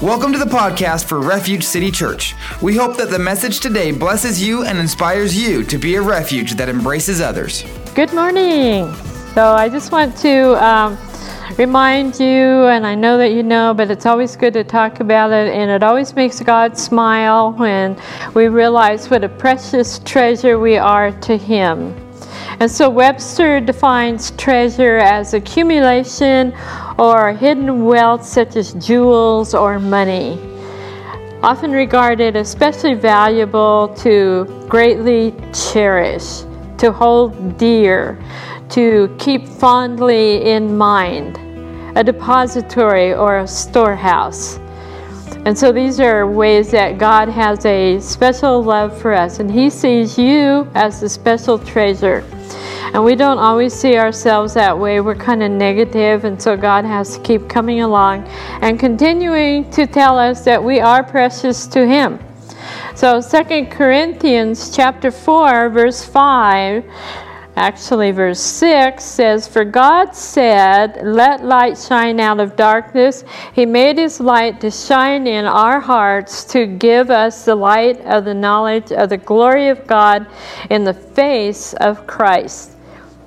Welcome to the podcast for Refuge City Church. We hope that the message today blesses you and inspires you to be a refuge that embraces others. Good morning. So, I just want to um, remind you, and I know that you know, but it's always good to talk about it, and it always makes God smile when we realize what a precious treasure we are to Him. And so Webster defines treasure as accumulation or hidden wealth such as jewels or money, often regarded especially valuable to greatly cherish, to hold dear, to keep fondly in mind, a depository or a storehouse. And so these are ways that God has a special love for us, and He sees you as a special treasure. And we don't always see ourselves that way. We're kind of negative. and so God has to keep coming along and continuing to tell us that we are precious to Him. So 2 Corinthians chapter 4 verse 5 actually verse 6 says for God said let light shine out of darkness he made his light to shine in our hearts to give us the light of the knowledge of the glory of God in the face of Christ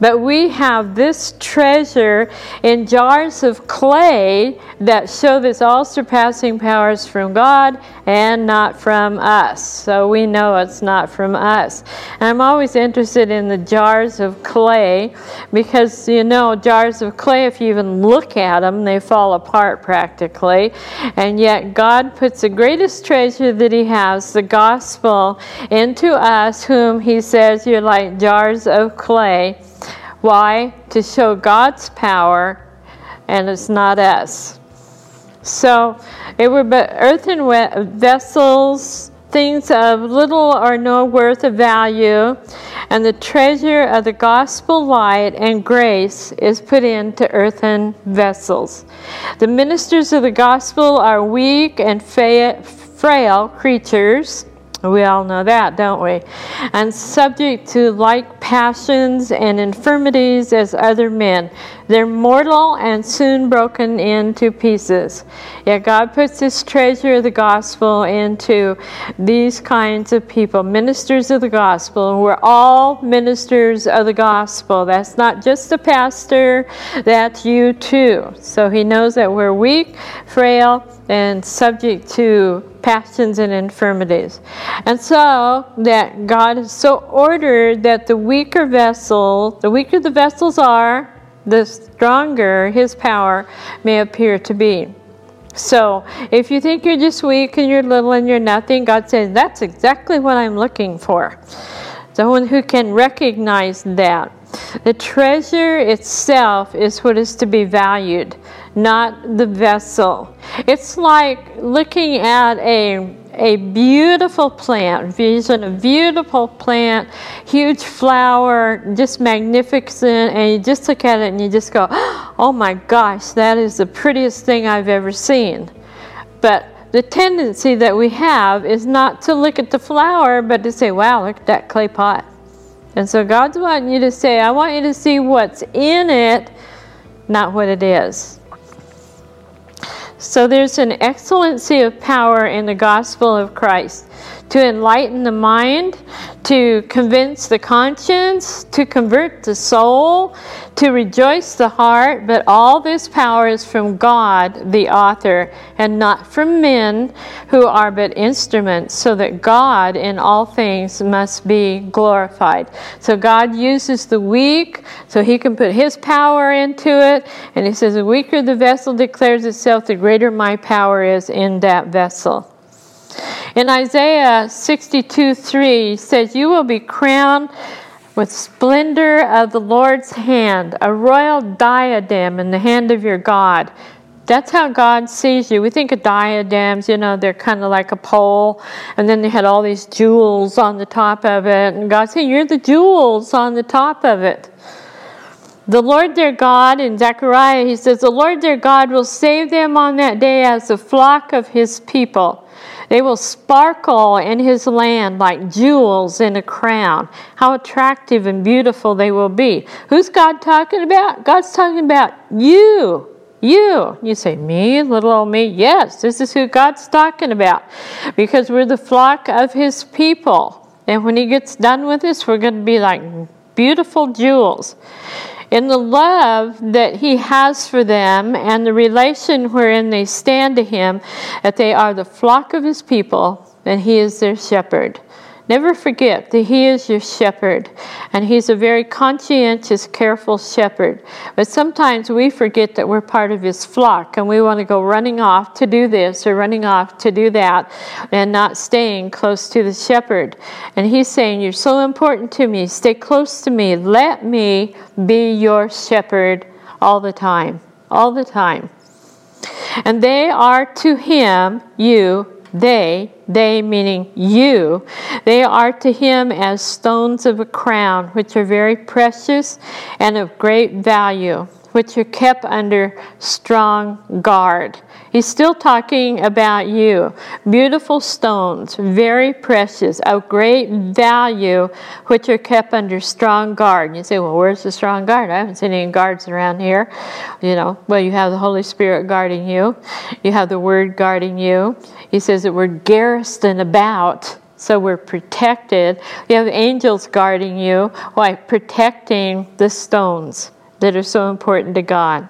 but we have this treasure in jars of clay that show this all surpassing powers from God and not from us. So we know it's not from us. And I'm always interested in the jars of clay because, you know, jars of clay, if you even look at them, they fall apart practically. And yet God puts the greatest treasure that He has, the gospel, into us, whom He says, You're like jars of clay why? To show God's power, and it's not us. So it were but earthen vessels, things of little or no worth of value, and the treasure of the gospel light and grace is put into earthen vessels. The ministers of the gospel are weak and frail creatures we all know that, don't we? And subject to like passions and infirmities as other men. They're mortal and soon broken into pieces. Yet God puts this treasure of the gospel into these kinds of people, ministers of the gospel. And we're all ministers of the gospel. That's not just the pastor, that's you too. So he knows that we're weak, frail, and subject to passions and infirmities. And so that God has so ordered that the weaker vessel, the weaker the vessels are, the stronger his power may appear to be. So, if you think you're just weak and you're little and you're nothing, God says, That's exactly what I'm looking for. Someone who can recognize that. The treasure itself is what is to be valued, not the vessel. It's like looking at a a beautiful plant, vision, a beautiful plant, huge flower, just magnificent, and you just look at it and you just go, oh my gosh, that is the prettiest thing I've ever seen. But the tendency that we have is not to look at the flower, but to say, wow, look at that clay pot. And so God's wanting you to say, I want you to see what's in it, not what it is. So there's an excellency of power in the gospel of Christ to enlighten the mind, to convince the conscience, to convert the soul, to rejoice the heart, but all this power is from God, the author, and not from men who are but instruments, so that God in all things must be glorified. So God uses the weak so he can put his power into it, and he says, The weaker the vessel declares itself, the greater my power is in that vessel. In Isaiah 62 3 says, You will be crowned with splendor of the Lord's hand, a royal diadem in the hand of your God. That's how God sees you. We think of diadems, you know, they're kind of like a pole, and then they had all these jewels on the top of it. And God said, You're the jewels on the top of it. The Lord their God, in Zechariah, he says, The Lord their God will save them on that day as the flock of his people. They will sparkle in his land like jewels in a crown. How attractive and beautiful they will be. Who's God talking about? God's talking about you. You. You say, Me, little old me? Yes, this is who God's talking about because we're the flock of His people. And when He gets done with us, we're going to be like beautiful jewels. In the love that He has for them and the relation wherein they stand to Him, that they are the flock of His people and He is their shepherd. Never forget that He is your shepherd, and He's a very conscientious, careful shepherd. But sometimes we forget that we're part of His flock, and we want to go running off to do this or running off to do that, and not staying close to the shepherd. And He's saying, You're so important to me. Stay close to me. Let me be your shepherd all the time. All the time. And they are to Him, you, they, they meaning you, they are to him as stones of a crown, which are very precious and of great value which are kept under strong guard. He's still talking about you. Beautiful stones, very precious, of great value, which are kept under strong guard. And you say, well, where's the strong guard? I haven't seen any guards around here. You know, well, you have the Holy Spirit guarding you, you have the Word guarding you. He says that we're garrisoned about. So we're protected. You have angels guarding you, why? Protecting the stones that are so important to God.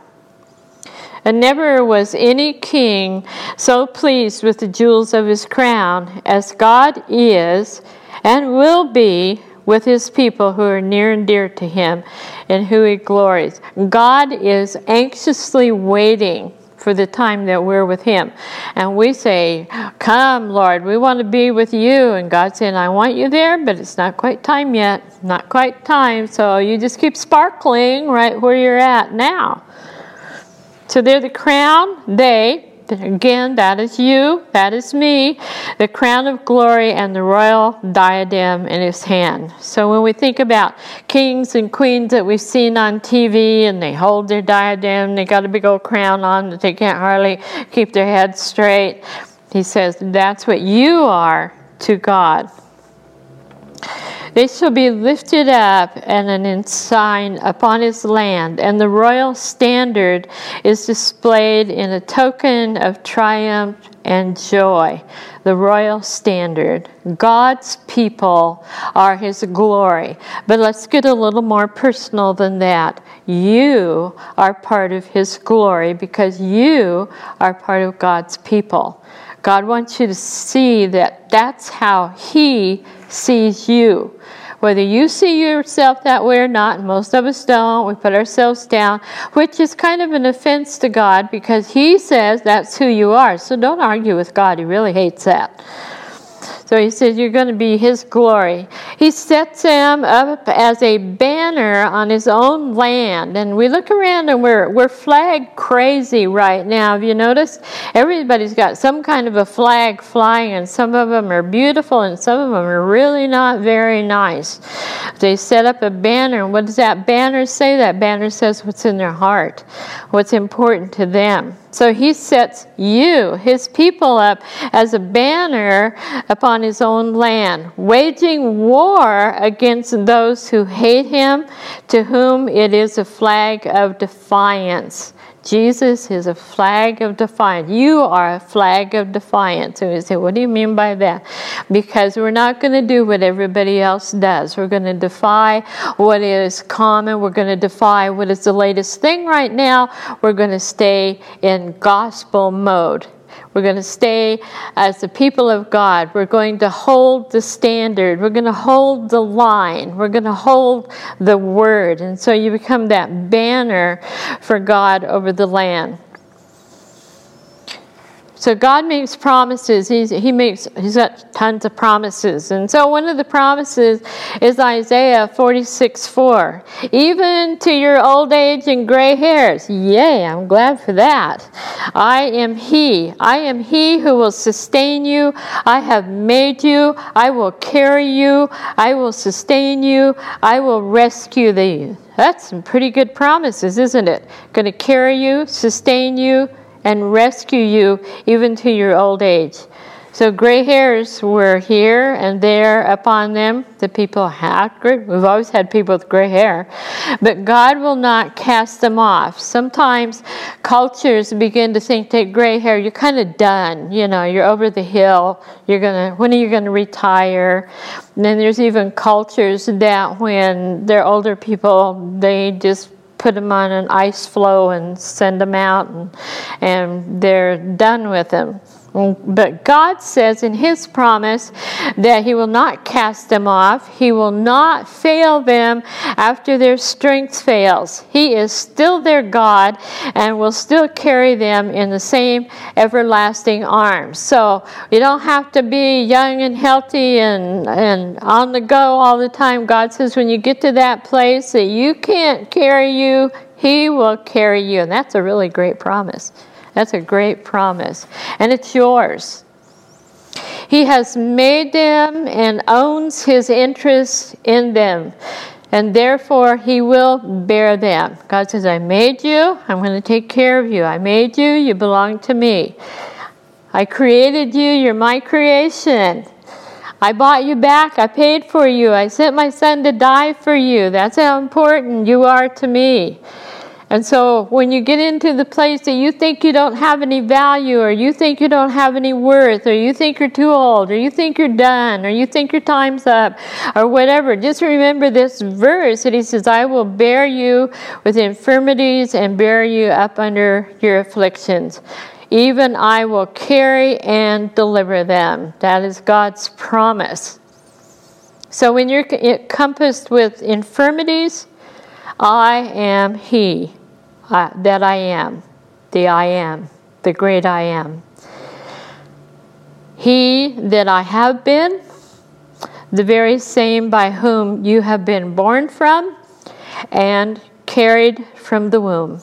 And never was any king so pleased with the jewels of his crown as God is and will be with his people who are near and dear to him and who he glories. God is anxiously waiting for the time that we're with Him. And we say, Come, Lord, we want to be with you. And God's saying, I want you there, but it's not quite time yet. Not quite time. So you just keep sparkling right where you're at now. So they're the crown, they, Again, that is you, that is me, the crown of glory and the royal diadem in his hand. So when we think about kings and queens that we've seen on TV and they hold their diadem, they got a big old crown on that they can't hardly keep their head straight, he says, that's what you are to God. They shall be lifted up and an ensign upon his land, and the royal standard is displayed in a token of triumph and joy. The royal standard. God's people are his glory. But let's get a little more personal than that. You are part of his glory because you are part of God's people. God wants you to see that that's how he sees you. Whether you see yourself that way or not, most of us don't, we put ourselves down, which is kind of an offense to God because He says that's who you are. So don't argue with God, He really hates that. So he says, You're going to be his glory. He sets them up as a banner on his own land. And we look around and we're, we're flag crazy right now. Have you noticed? Everybody's got some kind of a flag flying, and some of them are beautiful, and some of them are really not very nice. They set up a banner, and what does that banner say? That banner says what's in their heart, what's important to them. So he sets you, his people, up as a banner upon his own land, waging war against those who hate him, to whom it is a flag of defiance. Jesus is a flag of defiance. You are a flag of defiance. And we say, What do you mean by that? Because we're not going to do what everybody else does. We're going to defy what is common. We're going to defy what is the latest thing right now. We're going to stay in gospel mode. We're going to stay as the people of God. We're going to hold the standard. We're going to hold the line. We're going to hold the word. And so you become that banner for God over the land. So God makes promises. He's, he makes he's got tons of promises. And so one of the promises is Isaiah 46 4. Even to your old age and gray hairs. Yay, I'm glad for that. I am He. I am He who will sustain you. I have made you. I will carry you. I will sustain you. I will rescue thee. That's some pretty good promises, isn't it? Going to carry you, sustain you, and rescue you even to your old age. So gray hairs were here and there upon them. The people had gray. We've always had people with gray hair, but God will not cast them off. Sometimes cultures begin to think that gray hair, you're kind of done. You know, you're over the hill. You're gonna. When are you gonna retire? And then there's even cultures that when they're older people, they just put them on an ice floe and send them out, and, and they're done with them. But God says in His promise that He will not cast them off. He will not fail them after their strength fails. He is still their God and will still carry them in the same everlasting arms. So you don't have to be young and healthy and, and on the go all the time. God says when you get to that place that you can't carry you, He will carry you. And that's a really great promise. That's a great promise. And it's yours. He has made them and owns his interest in them. And therefore, he will bear them. God says, I made you. I'm going to take care of you. I made you. You belong to me. I created you. You're my creation. I bought you back. I paid for you. I sent my son to die for you. That's how important you are to me. And so when you get into the place that you think you don't have any value, or you think you don't have any worth, or you think you're too old, or you think you're done, or you think your time's up, or whatever, just remember this verse that he says, I will bear you with infirmities and bear you up under your afflictions. Even I will carry and deliver them. That is God's promise. So when you're encompassed with infirmities, I am He uh, that I am, the I am, the great I am. He that I have been, the very same by whom you have been born from and carried from the womb.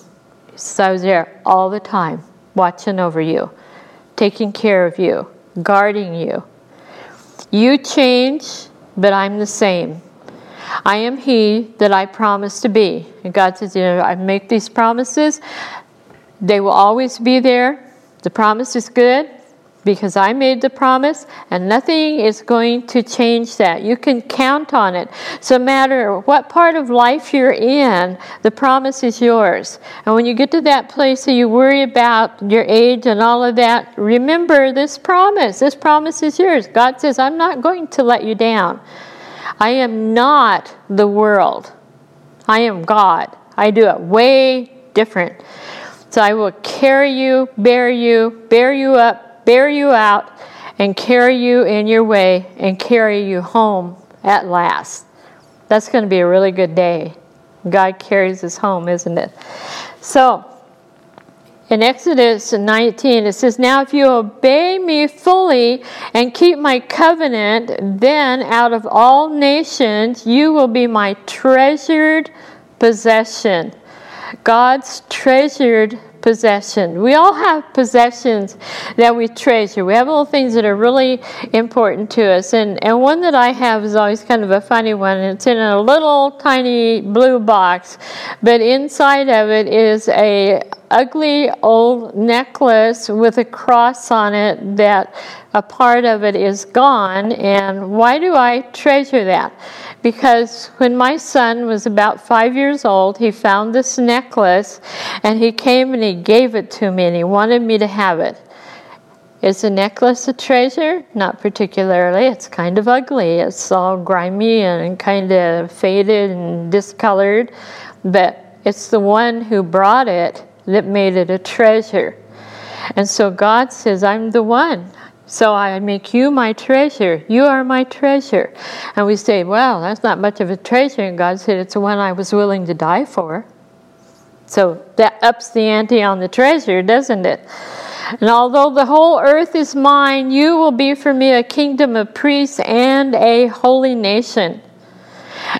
So I was there all the time, watching over you, taking care of you, guarding you. You change, but I'm the same. I am he that I promised to be. And God says, you know, I make these promises. They will always be there. The promise is good because I made the promise, and nothing is going to change that. You can count on it. So, no matter what part of life you're in, the promise is yours. And when you get to that place that you worry about your age and all of that, remember this promise. This promise is yours. God says, I'm not going to let you down. I am not the world. I am God. I do it way different. So I will carry you, bear you, bear you up, bear you out, and carry you in your way and carry you home at last. That's going to be a really good day. God carries us home, isn't it? So, in Exodus 19, it says, Now if you obey me fully and keep my covenant, then out of all nations you will be my treasured possession. God's treasured possession. We all have possessions that we treasure. We have little things that are really important to us. And, and one that I have is always kind of a funny one. It's in a little tiny blue box, but inside of it is a ugly old necklace with a cross on it that a part of it is gone. And why do I treasure that? Because when my son was about five years old, he found this necklace and he came and he gave it to me and he wanted me to have it. Is the necklace a treasure? Not particularly. It's kind of ugly. It's all grimy and kind of faded and discolored. But it's the one who brought it that made it a treasure. And so God says, I'm the one. So I make you my treasure. You are my treasure. And we say, well, that's not much of a treasure. And God said, it's the one I was willing to die for. So that ups the ante on the treasure, doesn't it? And although the whole earth is mine, you will be for me a kingdom of priests and a holy nation.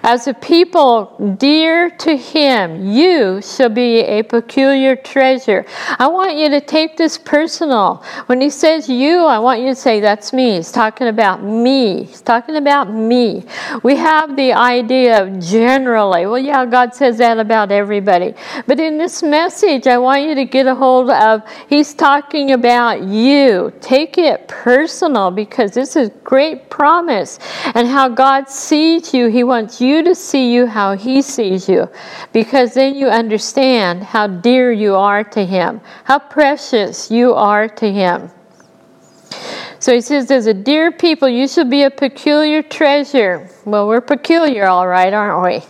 As a people dear to Him, you shall be a peculiar treasure. I want you to take this personal. When He says you, I want you to say, That's me. He's talking about me. He's talking about me. We have the idea of generally, well, yeah, God says that about everybody. But in this message, I want you to get a hold of, He's talking about you. Take it personal because this is great promise. And how God sees you, He wants you to see you how He sees you. Because then you understand how dear you are to Him, how precious you are to Him. So he says, As a dear people, you shall be a peculiar treasure. Well, we're peculiar, all right, aren't we?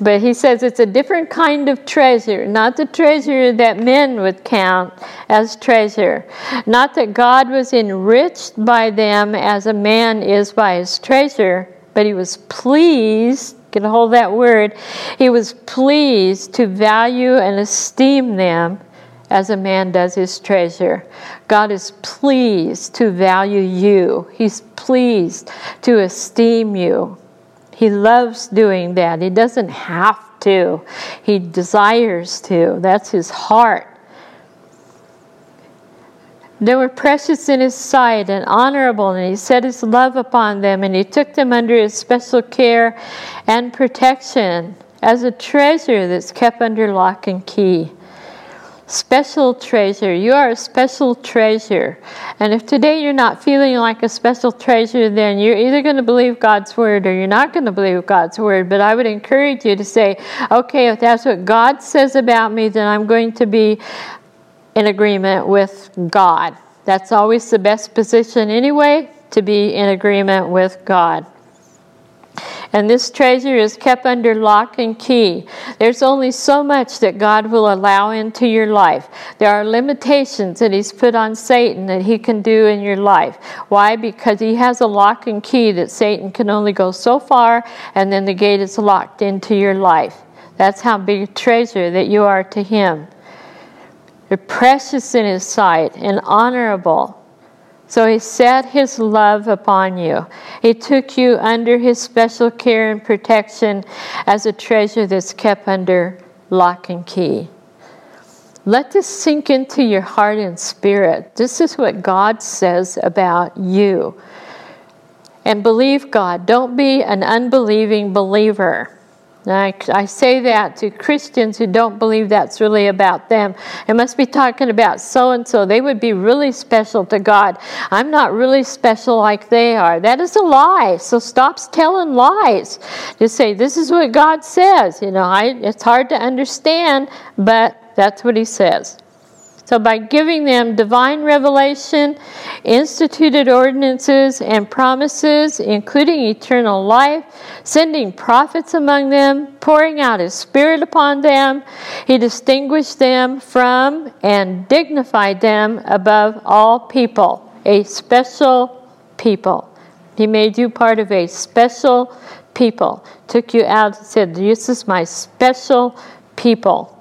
But he says it's a different kind of treasure, not the treasure that men would count as treasure. Not that God was enriched by them as a man is by his treasure, but he was pleased. A hold that word. He was pleased to value and esteem them as a man does his treasure. God is pleased to value you, He's pleased to esteem you. He loves doing that. He doesn't have to, He desires to. That's His heart. They were precious in his sight and honorable, and he set his love upon them, and he took them under his special care and protection as a treasure that's kept under lock and key special treasure. You are a special treasure. And if today you're not feeling like a special treasure, then you're either going to believe God's word or you're not going to believe God's word. But I would encourage you to say, okay, if that's what God says about me, then I'm going to be in agreement with God. That's always the best position anyway, to be in agreement with God. And this treasure is kept under lock and key. There's only so much that God will allow into your life. There are limitations that He's put on Satan that he can do in your life. Why? Because he has a lock and key that Satan can only go so far, and then the gate is locked into your life. That's how big a treasure that you are to Him. You're precious in His sight and honorable. So he set his love upon you. He took you under his special care and protection as a treasure that's kept under lock and key. Let this sink into your heart and spirit. This is what God says about you. And believe God. Don't be an unbelieving believer. I, I say that to Christians who don't believe that's really about them. It must be talking about so and so. They would be really special to God. I'm not really special like they are. That is a lie. So stop telling lies. Just say, this is what God says. You know, I, it's hard to understand, but that's what He says. So, by giving them divine revelation, instituted ordinances, and promises, including eternal life, sending prophets among them, pouring out his Spirit upon them, he distinguished them from and dignified them above all people, a special people. He made you part of a special people, took you out and said, This is my special people.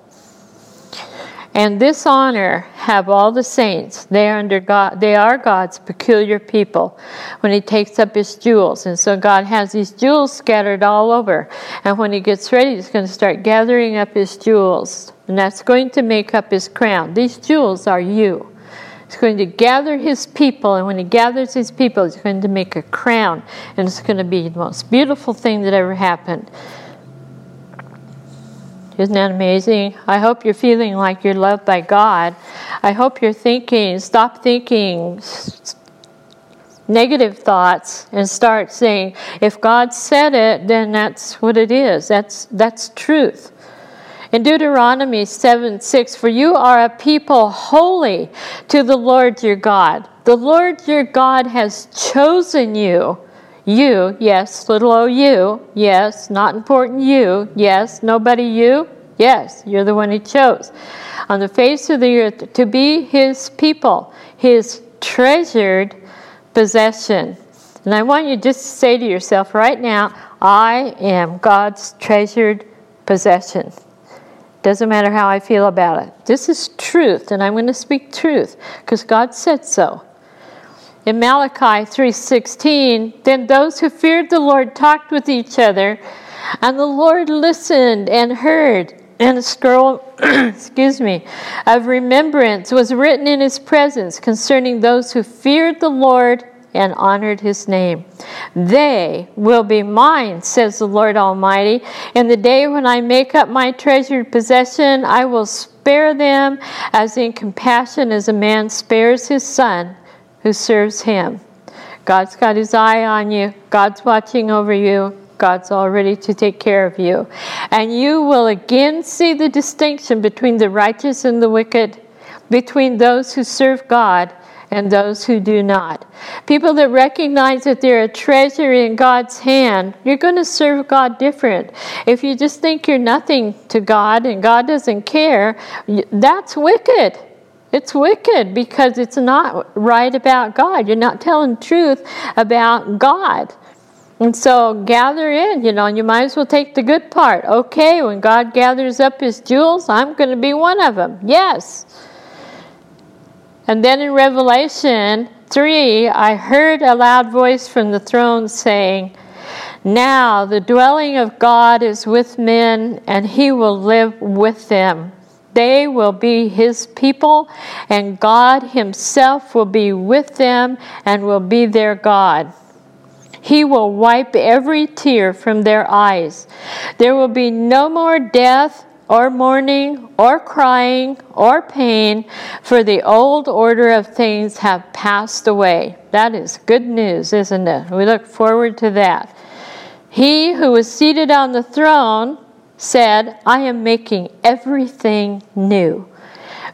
And this honor have all the saints. They are under God. They are God's peculiar people. When He takes up His jewels, and so God has these jewels scattered all over. And when He gets ready, He's going to start gathering up His jewels, and that's going to make up His crown. These jewels are you. He's going to gather his people, and when he gathers his people, he's going to make a crown, and it's going to be the most beautiful thing that ever happened. Isn't that amazing? I hope you're feeling like you're loved by God. I hope you're thinking, stop thinking negative thoughts and start saying, if God said it, then that's what it is. That's, that's truth. In Deuteronomy 7 6, for you are a people holy to the Lord your God. The Lord your God has chosen you you, yes, little o you, yes, not important you, yes, nobody you, yes, you're the one he chose. On the face of the earth to be his people, his treasured possession. And I want you just to say to yourself right now, I am God's treasured possession. Doesn't matter how I feel about it. This is truth, and I'm going to speak truth because God said so. In Malachi 3:16, then those who feared the Lord talked with each other And the Lord listened and heard, and a scroll, excuse me, of remembrance was written in his presence concerning those who feared the Lord and honored his name. They will be mine, says the Lord Almighty. In the day when I make up my treasured possession, I will spare them as in compassion as a man spares his son who serves him. God's got his eye on you, God's watching over you. God's all ready to take care of you. And you will again see the distinction between the righteous and the wicked, between those who serve God and those who do not. People that recognize that they're a treasure in God's hand, you're going to serve God different. If you just think you're nothing to God and God doesn't care, that's wicked. It's wicked because it's not right about God. You're not telling truth about God. And so gather in, you know, and you might as well take the good part. Okay, when God gathers up his jewels, I'm going to be one of them. Yes. And then in Revelation 3, I heard a loud voice from the throne saying, Now the dwelling of God is with men, and he will live with them. They will be his people, and God himself will be with them and will be their God. He will wipe every tear from their eyes. There will be no more death or mourning or crying or pain, for the old order of things have passed away. That is good news, isn't it? We look forward to that. He who was seated on the throne said, I am making everything new.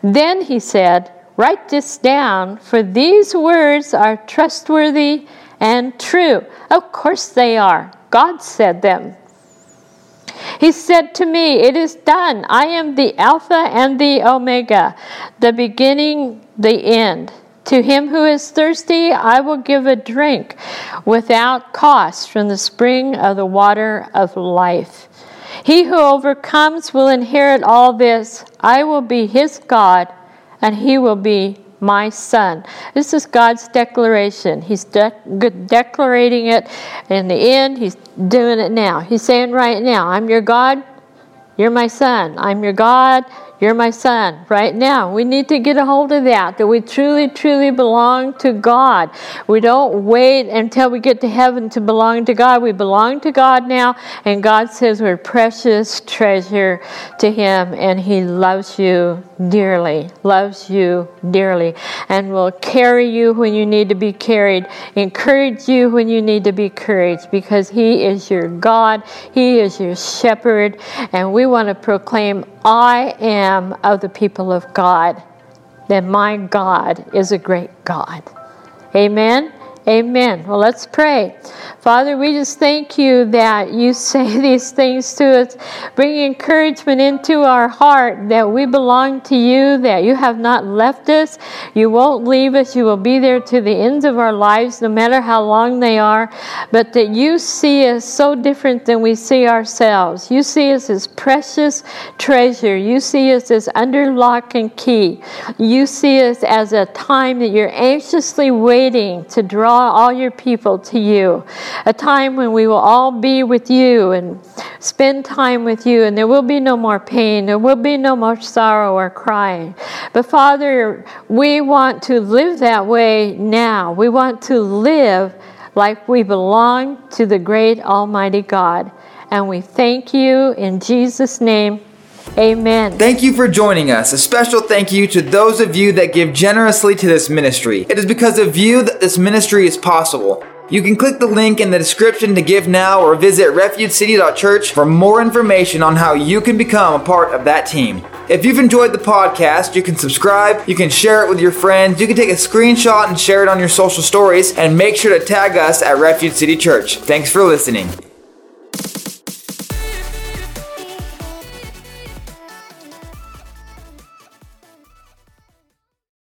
Then he said, Write this down, for these words are trustworthy and true. Of course they are. God said them. He said to me, It is done. I am the Alpha and the Omega, the beginning, the end. To him who is thirsty, I will give a drink without cost from the spring of the water of life. He who overcomes will inherit all this. I will be his God, and he will be my son. This is God's declaration. He's de- declaring it in the end. He's doing it now. He's saying right now, I'm your God, you're my son. I'm your God, you're my son. Right now, we need to get a hold of that, that we truly, truly belong to God. We don't wait until we get to heaven to belong to God. We belong to God now, and God says we're precious treasure to Him, and He loves you dearly, loves you dearly, and will carry you when you need to be carried, encourage you when you need to be encouraged, because He is your God, He is your shepherd, and we want to proclaim I am of the people of God, then my God is a great God. Amen. Amen. Well, let's pray. Father, we just thank you that you say these things to us. Bring encouragement into our heart that we belong to you, that you have not left us. You won't leave us. You will be there to the ends of our lives, no matter how long they are. But that you see us so different than we see ourselves. You see us as precious treasure. You see us as under lock and key. You see us as a time that you're anxiously waiting to draw draw all your people to you. A time when we will all be with you and spend time with you, and there will be no more pain, there will be no more sorrow or crying. But Father, we want to live that way now. We want to live like we belong to the great Almighty God. And we thank you in Jesus' name. Amen. Thank you for joining us. A special thank you to those of you that give generously to this ministry. It is because of you that this ministry is possible. You can click the link in the description to give now or visit refugecity.church for more information on how you can become a part of that team. If you've enjoyed the podcast, you can subscribe, you can share it with your friends, you can take a screenshot and share it on your social stories, and make sure to tag us at Refuge City Church. Thanks for listening.